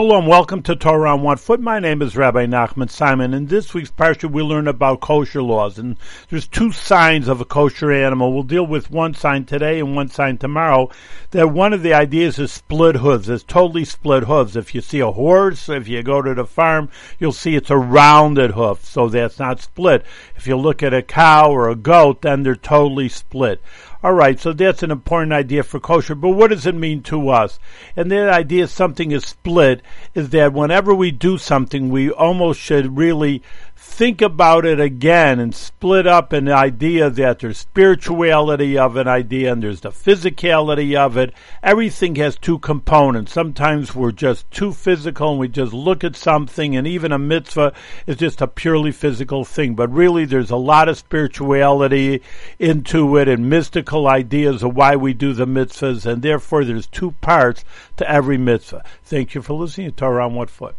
Hello and welcome to Torah on One Foot. My name is Rabbi Nachman Simon. In this week's parsha, we learn about kosher laws, and there's two signs of a kosher animal. We'll deal with one sign today and one sign tomorrow. That one of the ideas is split hooves. It's totally split hooves. If you see a horse, if you go to the farm, you'll see it's a rounded hoof, so that's not split. If you look at a cow or a goat, then they're totally split. All right, so that's an important idea for kosher, but what does it mean to us? And that idea something is split is that whenever we do something, we almost should really think about it again and split up an idea that there's spirituality of an idea and there's the physicality of it. Everything has two components. Sometimes we're just too physical and we just look at something and even a mitzvah is just a purely physical thing. But really there's a lot of spirituality into it and mystical ideas of why we do the mitzvahs and therefore there's two parts to every mitzvah. Thank you for listening to Torah on One Foot.